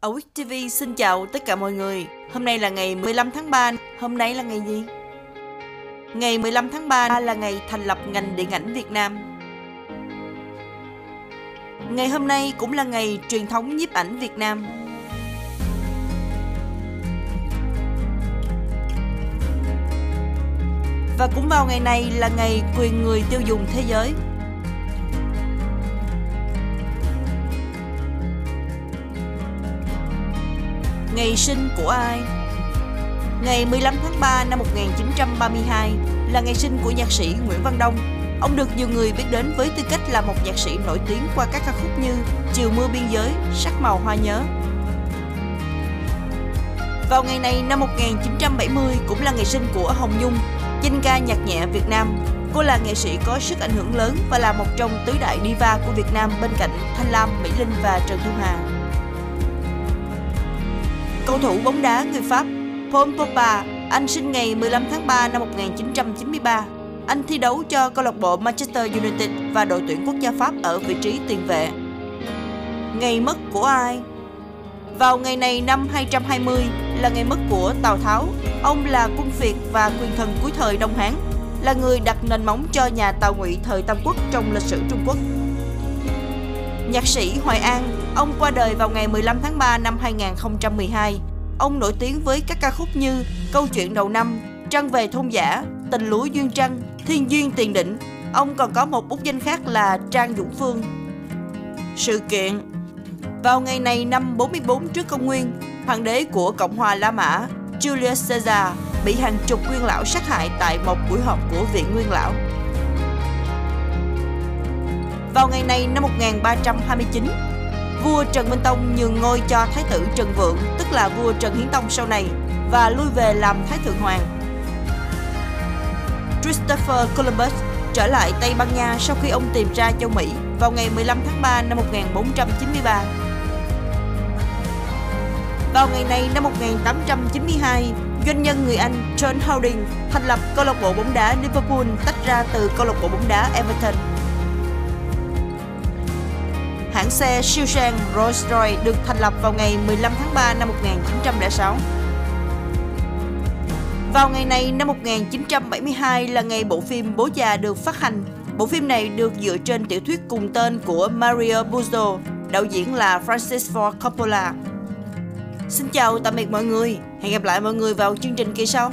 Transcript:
Awit TV xin chào tất cả mọi người. Hôm nay là ngày 15 tháng 3. Hôm nay là ngày gì? Ngày 15 tháng 3 là ngày thành lập ngành điện ảnh Việt Nam. Ngày hôm nay cũng là ngày truyền thống nhiếp ảnh Việt Nam. Và cũng vào ngày này là ngày quyền người tiêu dùng thế giới. Ngày sinh của ai? Ngày 15 tháng 3 năm 1932 là ngày sinh của nhạc sĩ Nguyễn Văn Đông. Ông được nhiều người biết đến với tư cách là một nhạc sĩ nổi tiếng qua các ca khúc như Chiều mưa biên giới, Sắc màu hoa nhớ. Vào ngày này năm 1970 cũng là ngày sinh của Hồng Nhung, danh ca nhạc nhẹ Việt Nam. Cô là nghệ sĩ có sức ảnh hưởng lớn và là một trong tứ đại diva của Việt Nam bên cạnh Thanh Lam, Mỹ Linh và Trần Thu Hà. Cầu thủ bóng đá người Pháp Paul Pogba, anh sinh ngày 15 tháng 3 năm 1993. Anh thi đấu cho câu lạc bộ Manchester United và đội tuyển quốc gia Pháp ở vị trí tiền vệ. Ngày mất của ai? Vào ngày này năm 220 là ngày mất của Tào Tháo. Ông là quân phiệt và quyền thần cuối thời Đông Hán, là người đặt nền móng cho nhà Tào Ngụy thời Tam Quốc trong lịch sử Trung Quốc. Nhạc sĩ Hoài An, ông qua đời vào ngày 15 tháng 3 năm 2012. Ông nổi tiếng với các ca khúc như Câu chuyện đầu năm, Trăng về thôn giả, Tình lúa duyên trăng, Thiên duyên tiền định. Ông còn có một bút danh khác là Trang Dũng Phương. Sự kiện Vào ngày này năm 44 trước công nguyên, hoàng đế của Cộng hòa La Mã Julius Caesar bị hàng chục nguyên lão sát hại tại một buổi họp của Viện Nguyên Lão. Vào ngày này năm 1329, vua Trần Minh Tông nhường ngôi cho Thái tử Trần Vượng, tức là vua Trần Hiến Tông sau này, và lui về làm Thái Thượng Hoàng. Christopher Columbus trở lại Tây Ban Nha sau khi ông tìm ra châu Mỹ vào ngày 15 tháng 3 năm 1493. Vào ngày này năm 1892, doanh nhân người Anh John Howding thành lập câu lạc bộ bóng đá Liverpool tách ra từ câu lạc bộ bóng đá Everton. Hãng xe siêu sang Rolls-Royce được thành lập vào ngày 15 tháng 3 năm 1906. Vào ngày này năm 1972 là ngày bộ phim Bố già được phát hành. Bộ phim này được dựa trên tiểu thuyết cùng tên của Mario Puzo, đạo diễn là Francis Ford Coppola. Xin chào tạm biệt mọi người, hẹn gặp lại mọi người vào chương trình kỳ sau.